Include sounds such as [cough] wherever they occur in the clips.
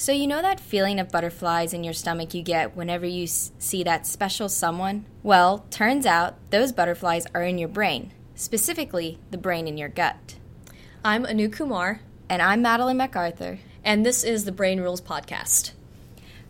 So, you know that feeling of butterflies in your stomach you get whenever you s- see that special someone? Well, turns out those butterflies are in your brain, specifically the brain in your gut. I'm Anu Kumar, And I'm Madeline MacArthur. and this is the Brain Rules Podcast.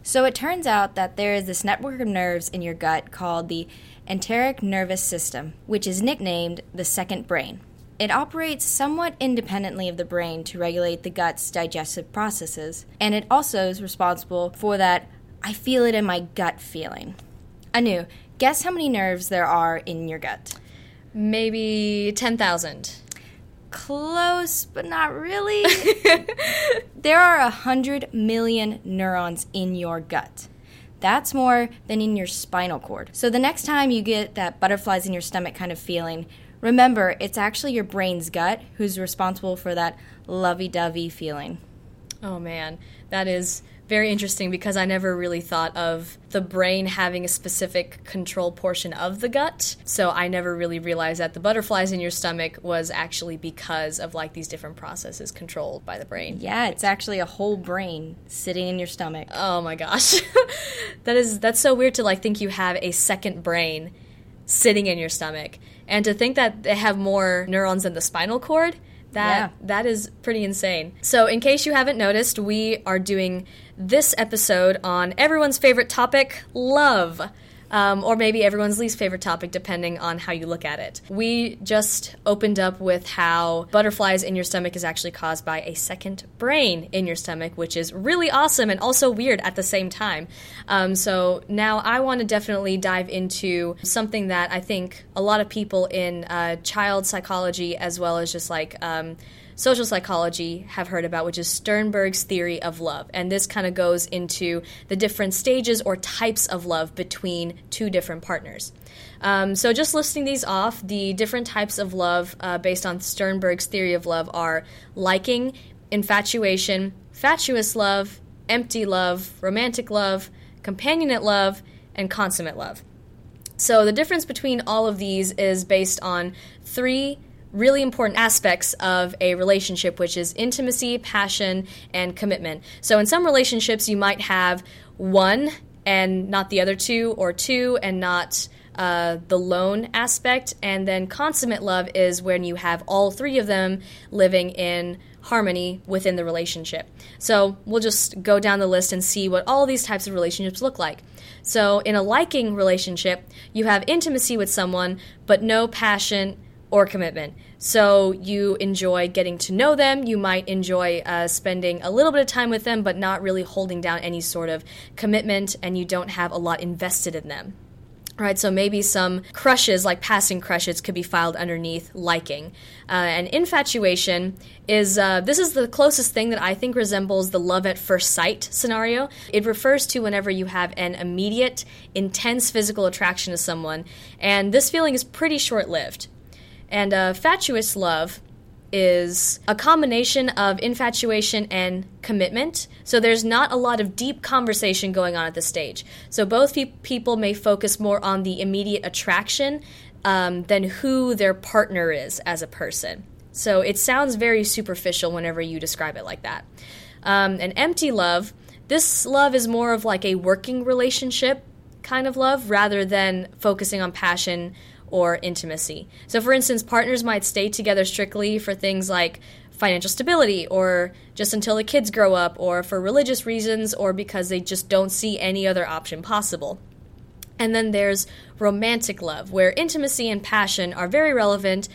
So, it turns out that there is this network of nerves in your gut called the enteric nervous system, which is nicknamed the second brain. It operates somewhat independently of the brain to regulate the gut's digestive processes, and it also is responsible for that I feel it in my gut feeling. Anu, guess how many nerves there are in your gut? Maybe 10,000. Close, but not really. [laughs] [laughs] there are a hundred million neurons in your gut. That's more than in your spinal cord. So the next time you get that butterflies in your stomach kind of feeling, remember it's actually your brain's gut who's responsible for that lovey dovey feeling. Oh man, that is very interesting because I never really thought of the brain having a specific control portion of the gut. So I never really realized that the butterflies in your stomach was actually because of like these different processes controlled by the brain. Yeah, it's actually a whole brain sitting in your stomach. Oh my gosh. [laughs] that is that's so weird to like think you have a second brain sitting in your stomach and to think that they have more neurons than the spinal cord. That Yeah. that is pretty insane. So, in case you haven't noticed, we are doing this episode on everyone's favorite topic, love. Um, or maybe everyone's least favorite topic, depending on how you look at it. We just opened up with how butterflies in your stomach is actually caused by a second brain in your stomach, which is really awesome and also weird at the same time. Um, so now I want to definitely dive into something that I think a lot of people in uh, child psychology, as well as just like um, social psychology have heard about, which is Sternberg's theory of love. And this kind of goes into the different stages or types of love between two different partners. Um, so, just listing these off, the different types of love uh, based on Sternberg's theory of love are liking, infatuation, fatuous love, empty love, romantic love, companionate love, and consummate love. So the difference between all of these is based on three really important aspects of a relationship, which is intimacy, passion, and commitment. So in some relationships, you might have one and not the other two, or two and not uh, the lone aspect. And then consummate love is when you have all three of them living in harmony within the relationship. So we'll just go down the list and see what all these types of relationships look like. So, in a liking relationship, you have intimacy with someone, but no passion or commitment. So, you enjoy getting to know them. You might enjoy uh, spending a little bit of time with them, but not really holding down any sort of commitment, and you don't have a lot invested in them. Right, so maybe some crushes, like passing crushes, could be filed underneath liking. Uh, and infatuation is uh, this is the closest thing that I think resembles the love at first sight scenario. It refers to whenever you have an immediate, intense physical attraction to someone, and this feeling is pretty short lived. And uh, fatuous love is a combination of infatuation and commitment. So there's not a lot of deep conversation going on at this stage. So both pe- people may focus more on the immediate attraction um, than who their partner is as a person. So it sounds very superficial whenever you describe it like that. Um, an empty love, this love is more of like a working relationship kind of love rather than focusing on passion or intimacy. So, for instance, partners might stay together strictly for things like financial stability or just until the kids grow up or for religious reasons or because they just don't see any other option possible. And then there's romantic love, where intimacy and passion are very relevant,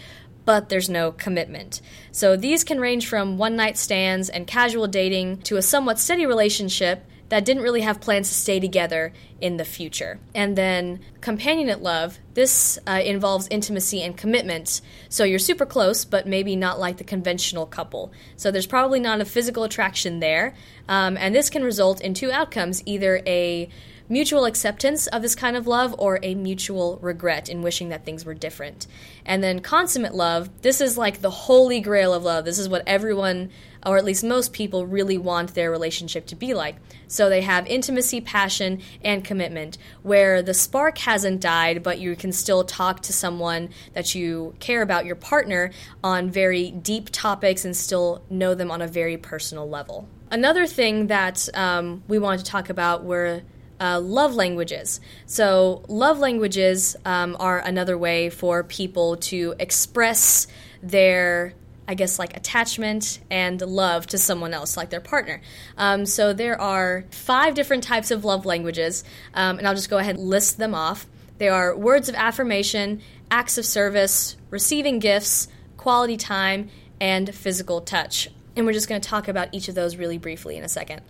but there's no commitment. So these can range from one night stands and casual dating to a somewhat steady relationship that didn't really have plans to stay together in the future. And then companionate love, this uh, involves intimacy and commitment. So you're super close, but maybe not like the conventional couple. So there's probably not a physical attraction there. Um, and this can result in two outcomes either a mutual acceptance of this kind of love or a mutual regret in wishing that things were different. And then consummate love, this is like the holy grail of love. This is what everyone, or at least most people, really want their relationship to be like. So they have intimacy, passion, and commitment, where the spark hasn't died, but you can still talk to someone that you care about, your partner, on very deep topics and still know them on a very personal level. Another thing that um, we wanted to talk about were uh, love languages. So, love languages um, are another way for people to express their I guess, like attachment and love to someone else, like their partner. Um, so there are five different types of love languages, um, and I'll just go ahead and list them off. They are words of affirmation, acts of service, receiving gifts, quality time, and physical touch. And we're just going to talk about each of those really briefly in a second.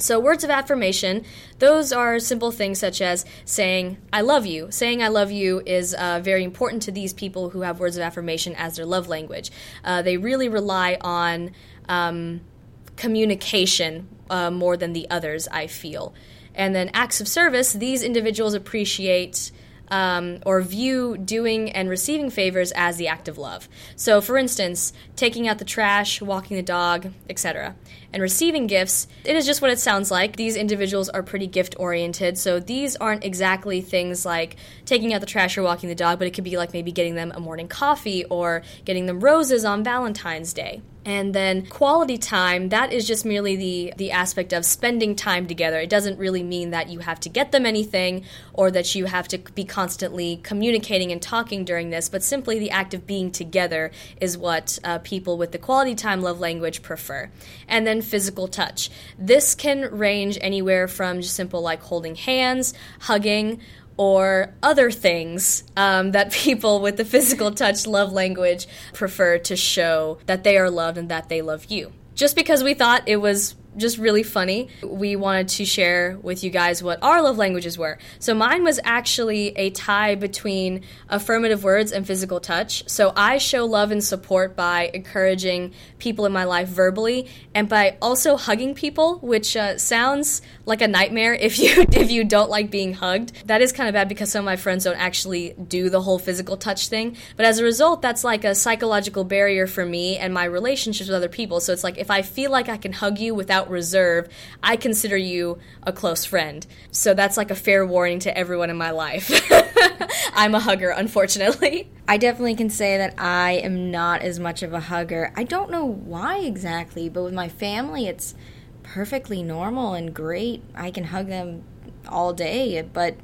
So, words of affirmation, those are simple things such as saying, I love you. Saying I love you is uh, very important to these people who have words of affirmation as their love language. Uh, they really rely on um, communication uh, more than the others, I feel. And then acts of service, these individuals appreciate um, or view doing and receiving favors as the act of love. So, for instance, taking out the trash, walking the dog, etc. And receiving gifts, it is just what it sounds like. These individuals are pretty gift oriented, so these aren't exactly things like taking out the trash or walking the dog, but it could be like maybe getting them a morning coffee or getting them roses on Valentine's Day. And then quality time, that is just merely the, the aspect of spending time together. It doesn't really mean that you have to get them anything or that you have to be constantly communicating and talking during this, but simply the act of being together is what uh, people with the quality time love language prefer. And then physical touch. This can range anywhere from just simple like holding hands, hugging, or other things um, that [laughs] people with the physical touch love language prefer to show that they are loved and that they love you. Just because we thought it was just really funny. We wanted to share with you guys what our love languages were. So mine was actually a tie between affirmative words and physical touch. So I show love and support by encouraging people in my life verbally and by also hugging people, which uh, sounds like a nightmare if you [laughs] if you don't like being hugged. That is kind of bad because some of my friends don't actually do the whole physical touch thing. But as a result, that's like a psychological barrier for me and my relationships with other people. So it's like if I feel like I can hug you without reserve, I consider you a close friend. So that's like a fair warning to everyone in my life. [laughs] I'm a hugger, unfortunately. I definitely can say that I am not as much of a hugger. I don't know why exactly, but with my family, it's perfectly normal and great. I can hug them all day, but,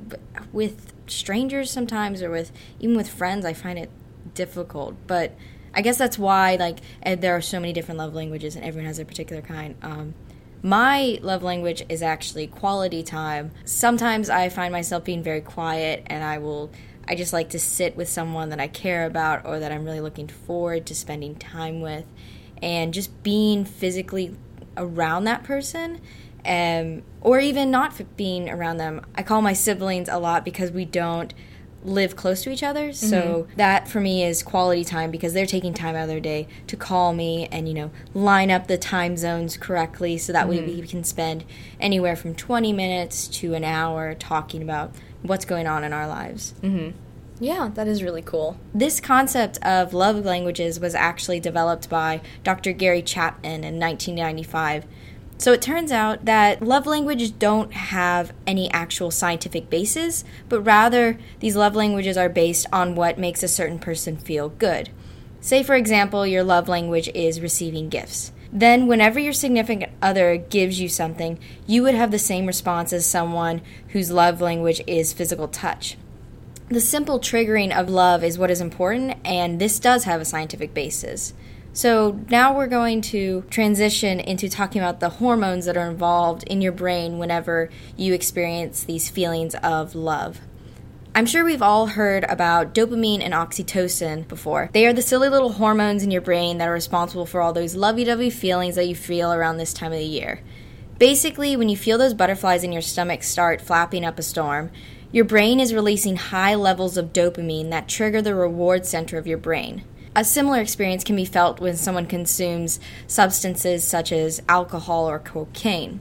with strangers sometimes or with even with friends, I find it difficult. But I guess that's why like eh, there are so many different love languages and everyone has a particular kind. Um, my love language is actually quality time. Sometimes I find myself being very quiet and I will I just like to sit with someone that I care about or that I'm really looking forward to spending time with and just being physically around that person um, or even not being around them. I call my siblings a lot because we don't live close to each other. So mm-hmm. that for me is quality time because they're taking time out of their day to call me and you know line up the time zones correctly so that mm-hmm. we, we can spend anywhere from 20 minutes to an hour talking about what's going on in our lives. Mm-hmm. Yeah, that is really cool. This concept of love languages was actually developed by Dr. Gary Chapman in 1995 so it turns out that love languages don't have any actual scientific basis, but rather these love languages are based on what makes a certain person feel good. Say, for example, your love language is receiving gifts. Then, whenever your significant other gives you something, you would have the same response as someone whose love language is physical touch. The simple triggering of love is what is important, and this does have a scientific basis. So now we're going to transition into talking about the hormones that are involved in your brain whenever you experience these feelings of love. I'm sure we've all heard about dopamine and oxytocin before. They are the silly little hormones in your brain that are responsible for all those lovey dovey feelings that you feel around this time of the year. Basically, when you feel those butterflies in your stomach start flapping up a storm, your brain is releasing high levels of dopamine that trigger the reward center of your brain. A similar experience can be felt when someone consumes substances such as alcohol or cocaine.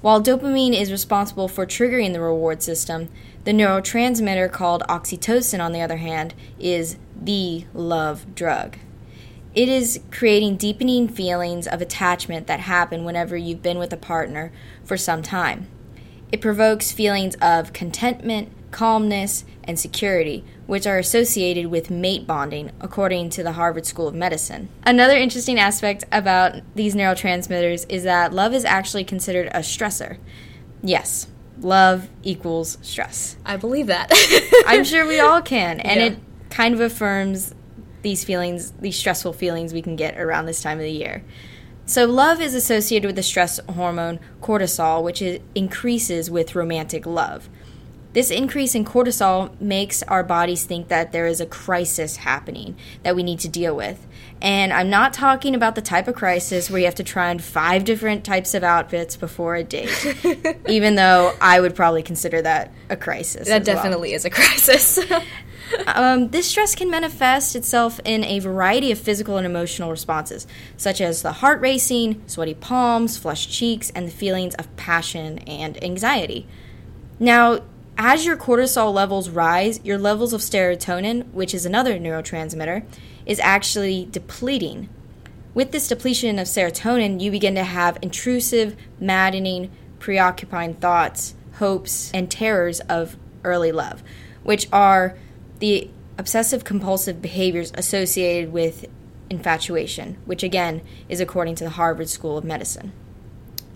While dopamine is responsible for triggering the reward system, the neurotransmitter called oxytocin, on the other hand, is the love drug. It is creating deepening feelings of attachment that happen whenever you've been with a partner for some time. It provokes feelings of contentment, calmness, and security, which are associated with mate bonding, according to the Harvard School of Medicine. Another interesting aspect about these neurotransmitters is that love is actually considered a stressor. Yes, love equals stress. I believe that. [laughs] I'm sure we all can, and Yeah. it kind of affirms these feelings, these stressful feelings we can get around this time of the year. So, love is associated with the stress hormone cortisol, which is, increases with romantic love. This increase in cortisol makes our bodies think that there is a crisis happening that we need to deal with. And I'm not talking about the type of crisis where you have to try on five different types of outfits before a date, [laughs] even though I would probably consider that a crisis. that as well. definitely is a crisis. [laughs] Um, this stress can manifest itself in a variety of physical and emotional responses, such as the heart racing, sweaty palms, flushed cheeks, and the feelings of passion and anxiety. Now, as your cortisol levels rise, your levels of serotonin, which is another neurotransmitter, is actually depleting. With this depletion of serotonin, you begin to have intrusive, maddening, preoccupying thoughts, hopes, and terrors of early love, which are the obsessive compulsive behaviors associated with infatuation, which again is according to the Harvard School of Medicine.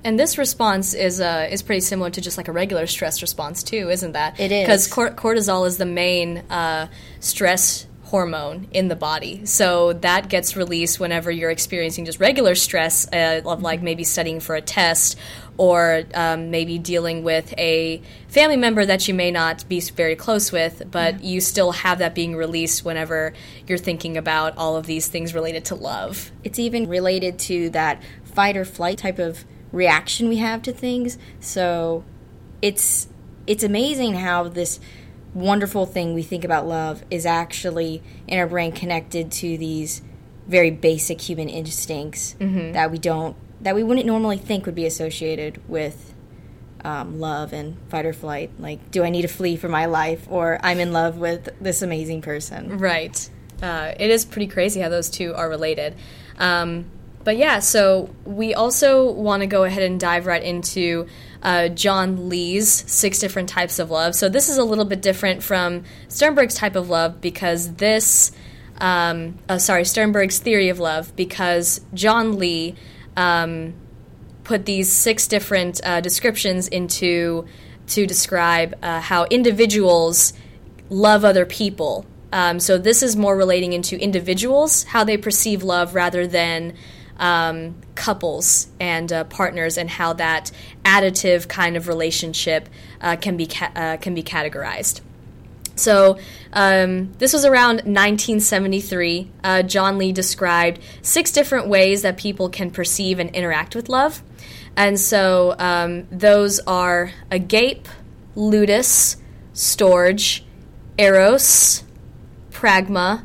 And this response is uh, is pretty similar to just like a regular stress response too, isn't that? It is. because cor- cortisol is the main uh, stress hormone in the body. So that gets released whenever you're experiencing just regular stress uh, of like maybe studying for a test or um, maybe dealing with a family member that you may not be very close with, but you still have that being released whenever you're thinking about all of these things related to love. It's even related to that fight or flight type of reaction we have to things. So it's it's amazing how this wonderful thing we think about love is actually in our brain connected to these very basic human instincts that we don't that we wouldn't normally think would be associated with um, love and fight or flight. Like, do I need to flee for my life, or I'm in love with this amazing person? Right. Uh, it is pretty crazy how those two are related. Um, but yeah, so we also want to go ahead and dive right into uh, John Lee's six different types of love. So this is a little bit different from Sternberg's type of love because this, um, uh, sorry, Sternberg's theory of love, because John Lee um, put these six different uh, descriptions into to describe uh, how individuals love other people. Um, so this is more relating into individuals, how they perceive love, rather than um, couples and uh, partners, and how that additive kind of relationship uh, can be ca- uh, can be categorized. So um, this was around 1973. Uh, John Lee described six different ways that people can perceive and interact with love, and so um, those are agape, ludus, storge, eros, pragma,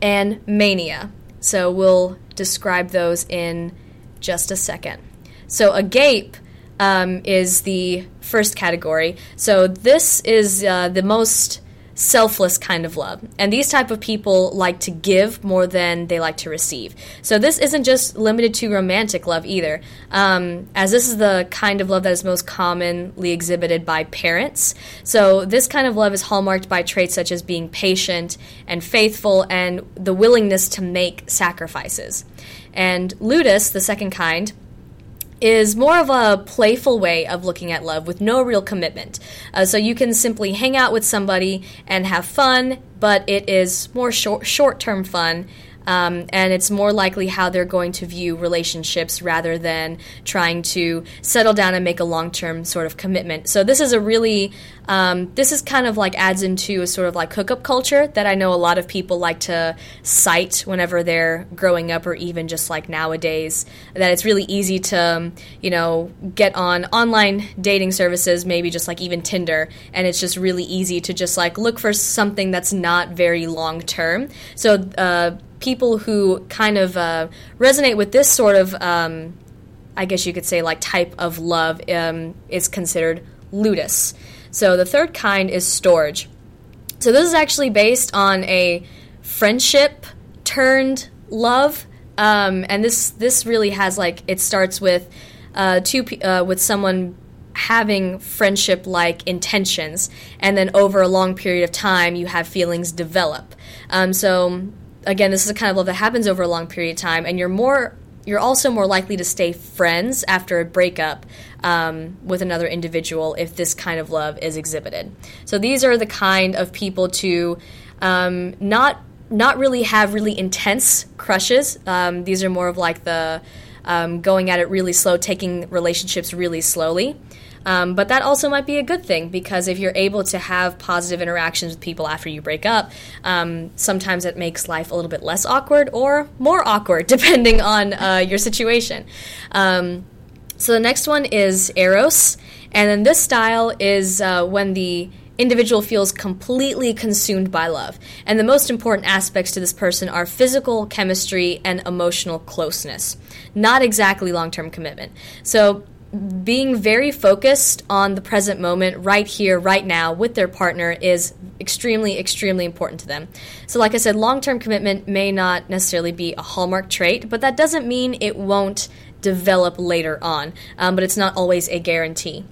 and mania. So we'll describe those in just a second. So agape um, is the first category. So this is uh, the most selfless kind of love. And these type of people like to give more than they like to receive. So this isn't just limited to romantic love either um, as this is the kind of love that is most commonly exhibited by parents. So this kind of love is hallmarked by traits such as being patient and faithful and the willingness to make sacrifices. And ludus the second kind is more of a playful way of looking at love with no real commitment. Uh, so you can simply hang out with somebody and have fun, but it is more short short term fun. Um, and it's more likely how they're going to view relationships rather than trying to settle down and make a long term sort of commitment. So this is a really um, this is kind of like adds into a sort of like hookup culture that I know a lot of people like to cite whenever they're growing up or even just like nowadays. That it's really easy to um, you know get on online dating services, maybe just like even Tinder, and it's just really easy to just like look for something that's not very long term. So. Uh, people who kind of uh, resonate with this sort of, um, I guess you could say, like type of love um, is considered ludus. So the third kind is storge. So this is actually based on a friendship turned love, um, and this this really has like it starts with uh, two uh, with someone having friendship like intentions, and then over a long period of time, you have feelings develop. Um, so, again, this is a kind of love that happens over a long period of time, and you're more you're also more likely to stay friends after a breakup um, with another individual if this kind of love is exhibited. So these are the kind of people to um, not not really have really intense crushes. Um, these are more of like the um, going at it really slow, taking relationships really slowly. Um, but that also might be a good thing because if you're able to have positive interactions with people after you break up, um, sometimes it makes life a little bit less awkward or more awkward [laughs] depending on uh, your situation. Um, so the next one is Eros, and then this style is uh, when the individual feels completely consumed by love. And the most important aspects to this person are physical, chemistry, and emotional closeness, not exactly long term commitment. So being very focused on the present moment, right here, right now, with their partner is extremely, extremely important to them. So, like I said, long term commitment may not necessarily be a hallmark trait, but that doesn't mean it won't develop later on, um, but it's not always a guarantee.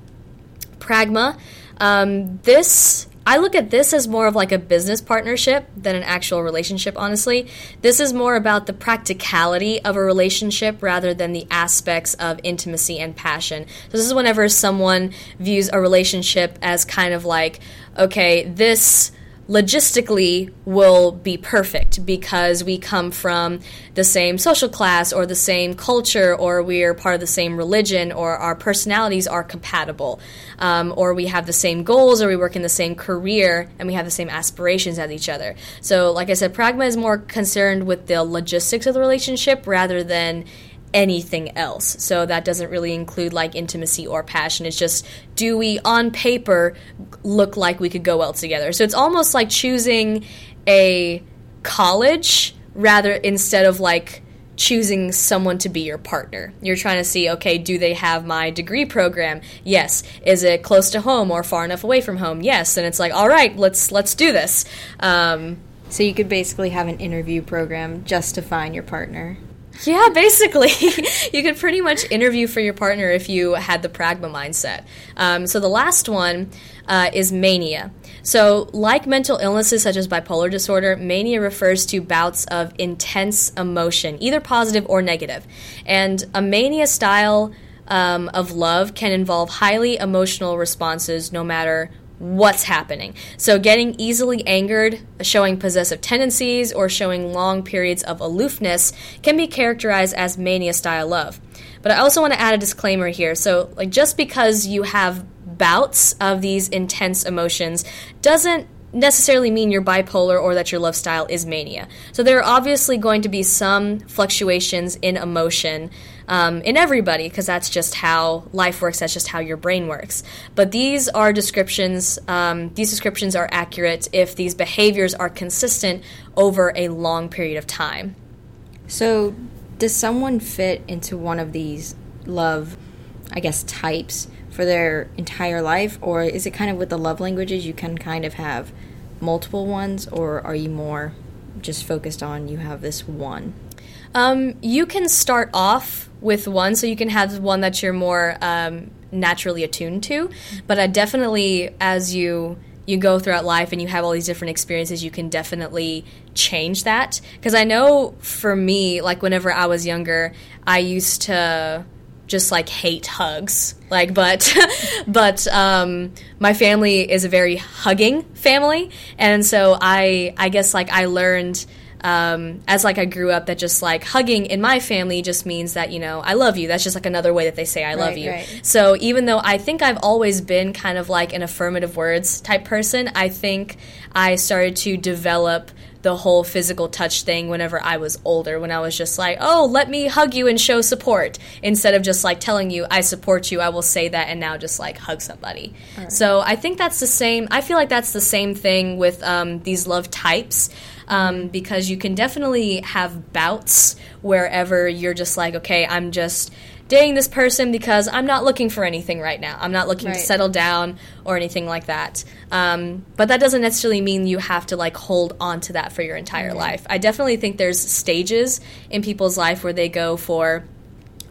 Pragma, um, this I look at this as more of like a business partnership than an actual relationship, honestly. This is more about the practicality of a relationship rather than the aspects of intimacy and passion. So, this is whenever someone views a relationship as kind of like, okay, this logistically will be perfect because we come from the same social class or the same culture or we're part of the same religion or our personalities are compatible. Um, or we have the same goals or we work in the same career and we have the same aspirations as each other. So like i said pragma is more concerned with the logistics of the relationship rather than anything else. So that doesn't really include like intimacy or passion. It's just do we on paper look like we could go well together? So it's almost like choosing a college rather instead of like choosing someone to be your partner. You're trying to see, okay, do they have my degree program? Yes. Is it close to home or far enough away from home? Yes. And it's like, all right, let's let's do this. Um, so you could basically have an interview program just to find your partner. Yeah, basically, [laughs] you could pretty much interview for your partner if you had the pragma mindset. Um, so the last one uh, is mania. So, like mental illnesses such as bipolar disorder, mania refers to bouts of intense emotion, either positive or negative. And a mania style um, of love can involve highly emotional responses no matter what's happening. So, getting easily angered, showing possessive tendencies, or showing long periods of aloofness can be characterized as mania style love. But I also want to add a disclaimer here. So, like, just because you have bouts of these intense emotions doesn't necessarily mean you're bipolar or that your love style is mania. So there are obviously going to be some fluctuations in emotion um, in everybody because that's just how life works. That's just how your brain works. But these are descriptions. Um, these descriptions are accurate if these behaviors are consistent over a long period of time. So, does someone fit into one of these love, I guess, types? for their entire life, or is it kind of with the love languages you can kind of have multiple ones, or are you more just focused on you have this one? Um, you can start off with one, so you can have one that you're more um, naturally attuned to, but I definitely as you you go throughout life and you have all these different experiences, you can definitely change that. Because I know for me, like whenever I was younger, I used to just like hate hugs like but [laughs] but um, my family is a very hugging family and so i i guess like i learned um, as like I grew up that just like hugging in my family just means that you know I love you. That's just like another way that they say I love you. Right. So even though I think I've always been kind of like an affirmative words type person, I think I started to develop the whole physical touch thing whenever I was older, when I was just like, oh, let me hug you and show support, instead of just like telling you, I support you, I will say that and now just like hug somebody. Right. So I think that's the same, I feel like that's the same thing with um, these love types. Um, because you can definitely have bouts wherever you're just like, okay, I'm just dating this person because I'm not looking for anything right now. I'm not looking right. to settle down or anything like that. Um, but that doesn't necessarily mean you have to like hold on to that for your entire life. I definitely think there's stages in people's life where they go for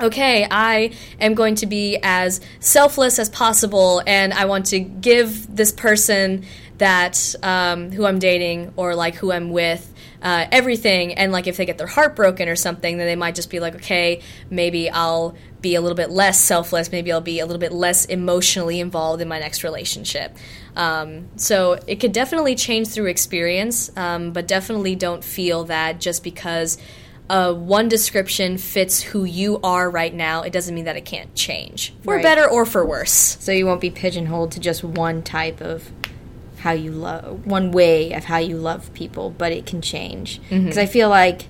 okay, I am going to be as selfless as possible, and I want to give this person that um, who I'm dating or like who I'm with uh, everything. And like if they get their heart broken or something, then they might just be like, okay, maybe I'll be a little bit less selfless. Maybe I'll be a little bit less emotionally involved in my next relationship. Um, so it could definitely change through experience, um, but definitely don't feel that just because uh, one description fits who you are right now, it doesn't mean that it can't change for Right. better or for worse. So you won't be pigeonholed to just one type of how you love, one way of how you love people, but it can change. Because I feel like,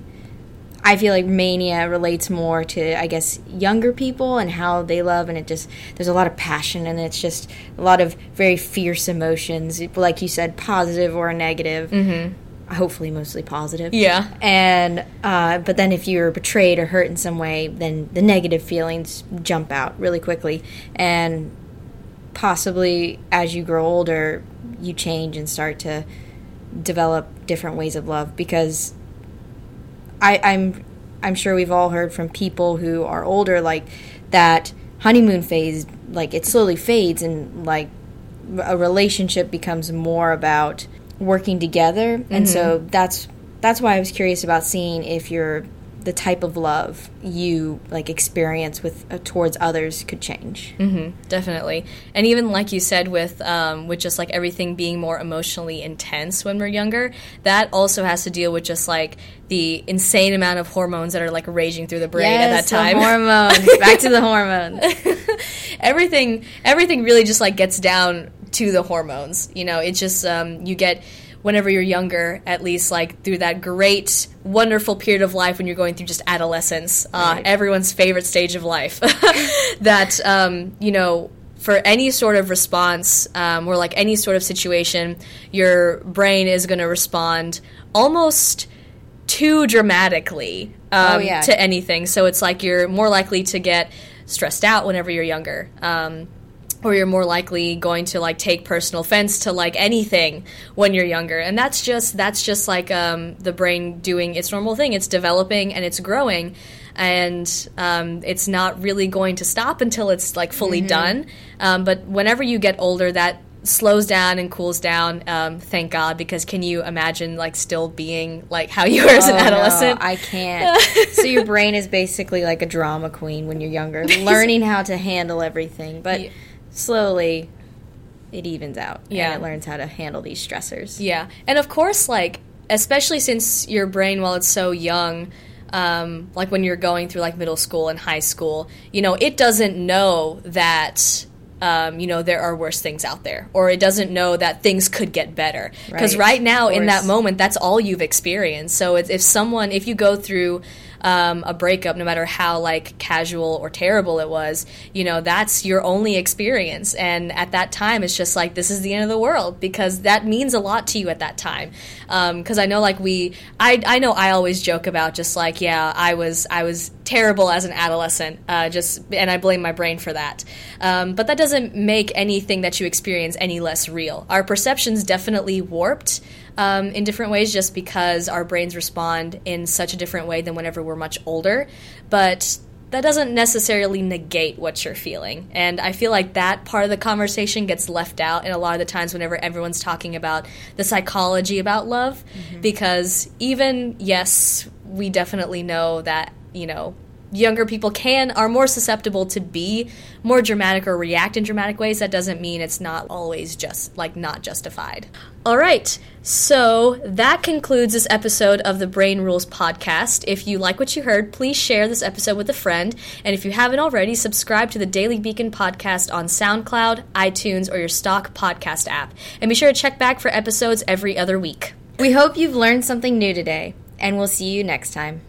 I feel like mania relates more to, I guess, younger people and how they love, and it just there's a lot of passion, and it's just a lot of very fierce emotions, like you said, positive or negative. Mm-hmm. Hopefully, mostly positive. Yeah. And uh, but then if you're betrayed or hurt in some way, then the negative feelings jump out really quickly, and possibly as you grow older, you change and start to develop different ways of love because I, I'm I'm sure we've all heard from people who are older like that honeymoon phase like it slowly fades and like a relationship becomes more about working together. And so mm-hmm. that's that's why I was curious about seeing if you're the type of love you like experience with uh, towards others could change. Definitely, and even like you said, with um, with just like everything being more emotionally intense when we're younger, that also has to deal with just like the insane amount of hormones that are like raging through the brain at that Yes, the time. hormones. Back to the hormones. [laughs] everything everything really just like gets down to the hormones. You know, it's just um, you get whenever you're younger, at least like through that great, wonderful period of life when you're going through just adolescence, uh, Right. everyone's favorite stage of life. [laughs] that um, you know. For any sort of response, um, or like any sort of situation, your brain is going to respond almost too dramatically um, Oh, yeah. to anything. So it's like you're more likely to get stressed out whenever you're younger. Um, or you're more likely going to like take personal offense to like anything when you're younger. And that's just that's just like um, the brain doing its normal thing. It's developing and it's growing. And um, it's not really going to stop until it's like fully done. Um, but whenever you get older that slows down and cools down um, thank god because can you imagine like still being like how you were as an Oh, no, adolescent? I can't. so your brain is basically like a drama queen when you're younger, [laughs] learning how to handle everything, but Yeah. Slowly it evens out. Yeah. and it learns how to handle these stressors. Yeah, and of course, like especially since your brain, while it's so young, um, like when you're going through like middle school and high school, you know, it doesn't know that. Um, you know there are worse things out there, or it doesn't know that things could get better. Because Right, right now, in that moment, that's all you've experienced. So if someone, if you go through um, a breakup, no matter how like casual or terrible it was, you know that's your only experience. And at that time, it's just like this is the end of the world because that means a lot to you at that time. Because I know, like we, I, I know I always joke about just like yeah, I was I was terrible as an adolescent, uh, just and I blame my brain for that. Um, but that doesn't make anything that you experience any less real. Our perceptions definitely warped um, in different ways just because our brains respond in such a different way than whenever we're much older. But that doesn't necessarily negate what you're feeling. And I feel like that part of the conversation gets left out in a lot of the times whenever everyone's talking about the psychology about love. Because even, yes, we definitely know that, you know, younger people can are more susceptible to be more dramatic or react in dramatic ways that doesn't mean it's not always just like not justified. All right so that concludes this episode of the brain rules podcast. If you like what you heard please share this episode with a friend. And if you haven't already subscribe to the daily beacon podcast on soundcloud itunes or your stock podcast app. And be sure to check back for episodes every other week. We hope you've learned something new today, and we'll see you next time.